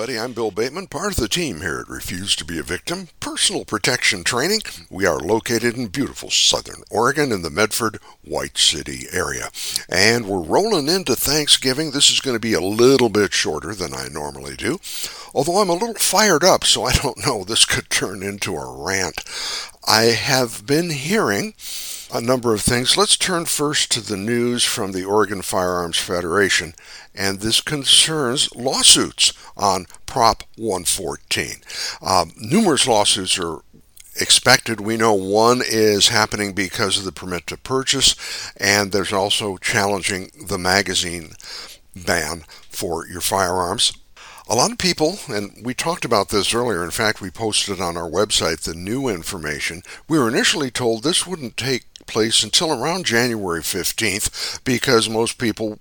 everybody. I'm Bill Bateman, part of the team here at Refuse to be a Victim Personal Protection Training. We are located in beautiful southern Oregon in the Medford White City area. And we're rolling into Thanksgiving. This is going to be a little bit shorter than I normally do, although I'm a little fired up, so I don't know. This could turn into a rant. I have been hearing a number of things. Let's turn first to the news from the Oregon Firearms Federation, and this concerns lawsuits on Prop 114. Um, numerous lawsuits are expected. We know one is happening because of the permit to purchase, and there's also challenging the magazine ban for your firearms. A lot of people, and we talked about this earlier, in fact, we posted on our website the new information. We were initially told this wouldn't take place until around January 15th because most people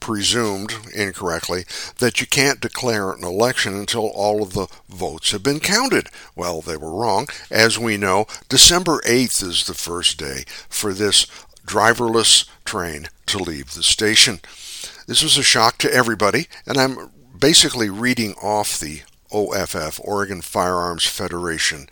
presumed incorrectly that you can't declare an election until all of the votes have been counted. Well, they were wrong. As we know, December 8th is the first day for this driverless train to leave the station. This was a shock to everybody, and I'm basically reading off the OFF, Oregon Firearms Federation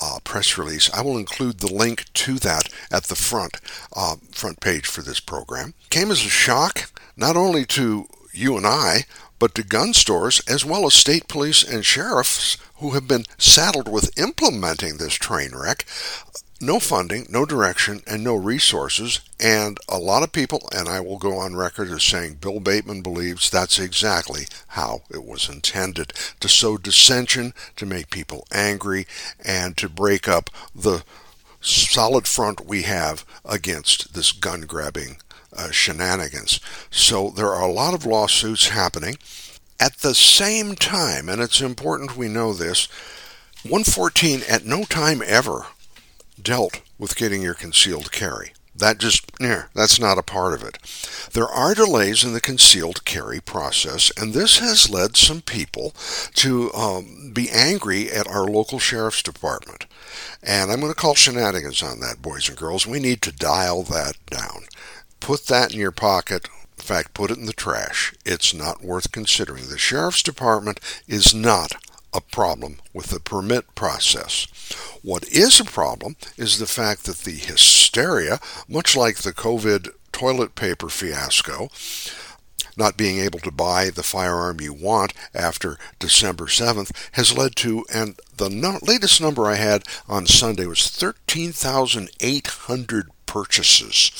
uh, press release. I will include the link to that at the front uh, front page for this program. Came as a shock not only to you and I, but to gun stores as well as state police and sheriffs who have been saddled with implementing this train wreck no funding, no direction, and no resources. And a lot of people, and I will go on record as saying Bill Bateman believes that's exactly how it was intended to sow dissension, to make people angry, and to break up the solid front we have against this gun grabbing uh, shenanigans. So there are a lot of lawsuits happening. At the same time, and it's important we know this, 114 at no time ever dealt with getting your concealed carry. That just, yeah, that's not a part of it. There are delays in the concealed carry process, and this has led some people to um, be angry at our local sheriff's department. And I'm going to call shenanigans on that, boys and girls. We need to dial that down. Put that in your pocket. In fact, put it in the trash. It's not worth considering. The sheriff's department is not a problem with the permit process. What is a problem is the fact that the hysteria, much like the COVID toilet paper fiasco, not being able to buy the firearm you want after December 7th has led to, and the no- latest number I had on Sunday was 13,800 purchases,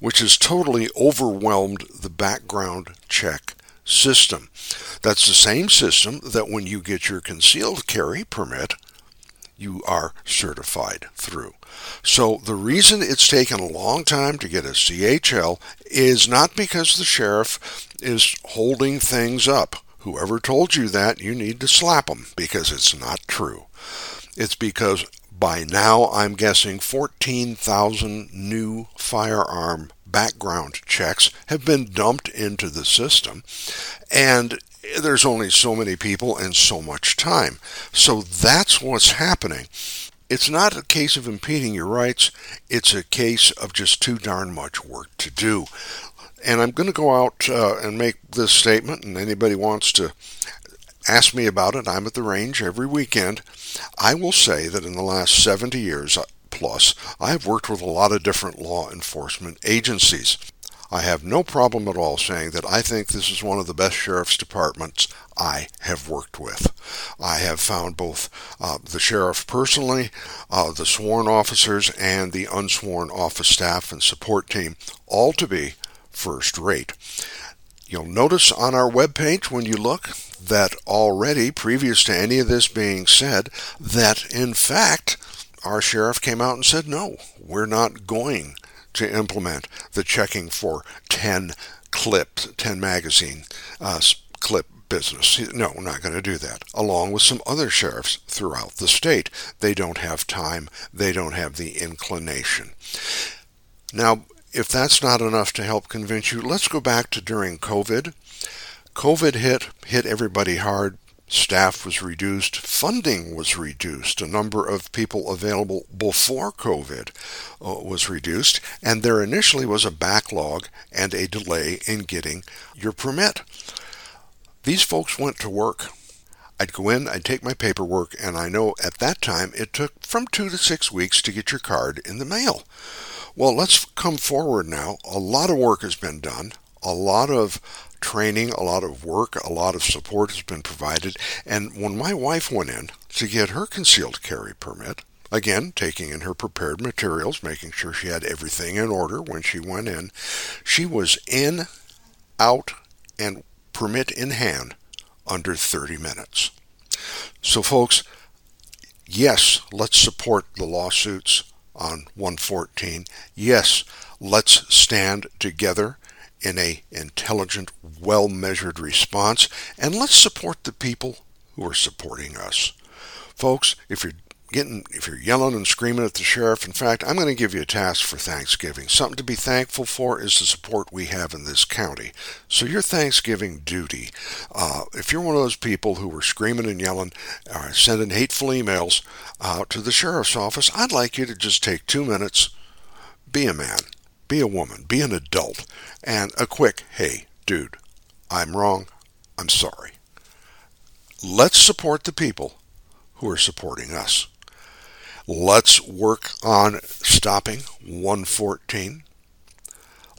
which has totally overwhelmed the background check system. That's the same system that when you get your concealed carry permit, you are certified through. So the reason it's taken a long time to get a CHL is not because the sheriff is holding things up. Whoever told you that, you need to slap them because it's not true. It's because by now I'm guessing 14,000 new firearm background checks have been dumped into the system. And there's only so many people and so much time. So that's what's happening. It's not a case of impeding your rights, it's a case of just too darn much work to do. And I'm going to go out uh, and make this statement, and anybody wants to ask me about it, I'm at the range every weekend. I will say that in the last 70 years plus, I've worked with a lot of different law enforcement agencies. I have no problem at all saying that I think this is one of the best sheriff's departments I have worked with. I have found both uh, the sheriff personally, uh, the sworn officers, and the unsworn office staff and support team all to be first rate. You'll notice on our webpage when you look that already, previous to any of this being said, that in fact, our sheriff came out and said, no, we're not going to implement the checking for 10 clips, 10 magazine uh, clip business. No, we're not going to do that. Along with some other sheriffs throughout the state. They don't have time, they don't have the inclination. Now, if that's not enough to help convince you, let's go back to during COVID. COVID hit, hit everybody hard, Staff was reduced, funding was reduced, a number of people available before COVID uh, was reduced, and there initially was a backlog and a delay in getting your permit. These folks went to work. I'd go in, I'd take my paperwork, and I know at that time it took from two to six weeks to get your card in the mail. Well, let's come forward now. A lot of work has been done, a lot of training, a lot of work, a lot of support has been provided. And when my wife went in to get her concealed carry permit, again, taking in her prepared materials, making sure she had everything in order when she went in, she was in, out, and permit in hand under 30 minutes. So, folks, yes, let's support the lawsuits on 114. Yes, let's stand together in a intelligent, well-measured response, and let's support the people who are supporting us. Folks, if you're getting if you're yelling and screaming at the sheriff in fact i'm going to give you a task for thanksgiving. Something to be thankful for is the support we have in this county. So your thanksgiving duty uh, if you're one of those people who were screaming and yelling uh, sending hateful emails out to the sheriff's office i'd like you to just take two minutes be a man be a woman be an adult and a quick hey dude i'm wrong i'm sorry let's support the people who are supporting us. Let's work on stopping 114.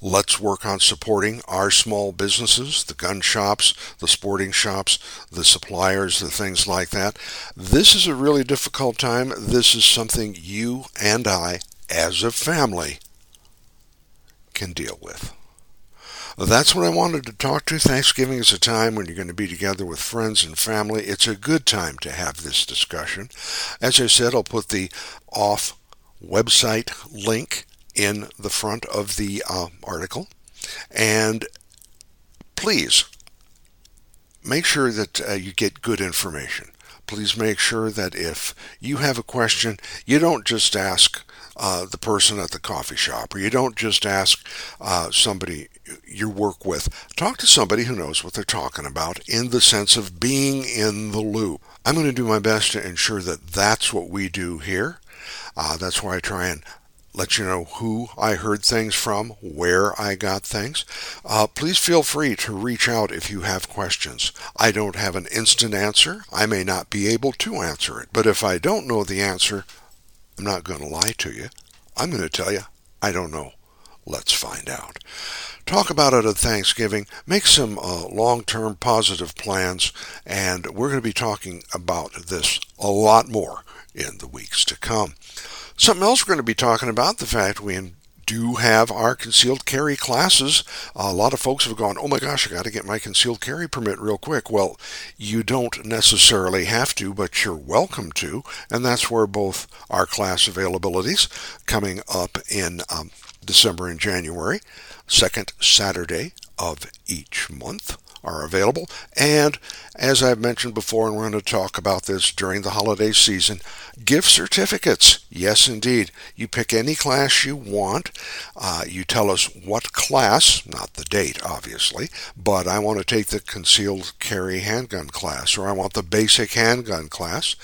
Let's work on supporting our small businesses, the gun shops, the sporting shops, the suppliers, the things like that. This is a really difficult time. This is something you and I, as a family, can deal with. That's what I wanted to talk to. Thanksgiving is a time when you're going to be together with friends and family. It's a good time to have this discussion. As I said, I'll put the off website link in the front of the uh, article. And please make sure that uh, you get good information. Please make sure that if you have a question, you don't just ask uh, the person at the coffee shop, or you don't just ask uh, somebody you work with. Talk to somebody who knows what they're talking about in the sense of being in the loop. I'm going to do my best to ensure that that's what we do here. Uh, that's why I try and let you know who I heard things from, where I got things. Uh, please feel free to reach out if you have questions. I don't have an instant answer. I may not be able to answer it, but if I don't know the answer, I'm not going to lie to you. I'm going to tell you, I don't know. Let's find out. Talk about it at Thanksgiving. Make some uh, long term positive plans, and we're going to be talking about this a lot more in the weeks to come. Something else we're going to be talking about the fact we do have our concealed carry classes. A lot of folks have gone, oh my gosh, I got to get my concealed carry permit real quick. Well, you don't necessarily have to, but you're welcome to. And that's where both our class availabilities coming up in um, December and January, second Saturday of each month are available. And as I've mentioned before, and we're going to talk about this during the holiday season, gift certificates. Yes, indeed. You pick any class you want. Uh, you tell us what class, not the date, obviously, but I want to take the concealed carry handgun class, or I want the basic handgun class.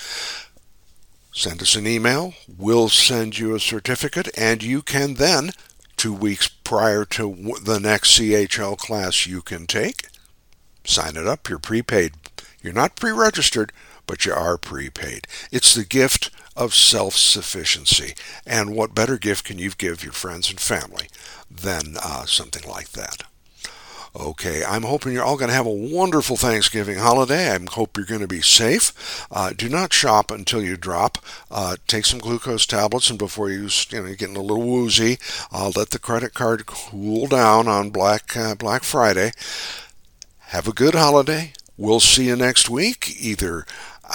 Send us an email. We'll send you a certificate, and you can then, two weeks prior to the next CHL class you can take, sign it up. You're prepaid. You're not pre registered, but you are prepaid. It's the gift of self sufficiency. And what better gift can you give your friends and family than uh, something like that? Okay, I'm hoping you're all going to have a wonderful Thanksgiving holiday. I hope you're going to be safe. Uh, do not shop until you drop. Uh, take some glucose tablets, and before you, you know, you're getting a little woozy, uh, let the credit card cool down on Black uh, Black Friday. Have a good holiday. We'll see you next week, either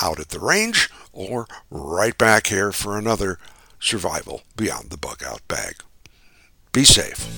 out at the range or right back here for another survival beyond the bug out bag. Be safe.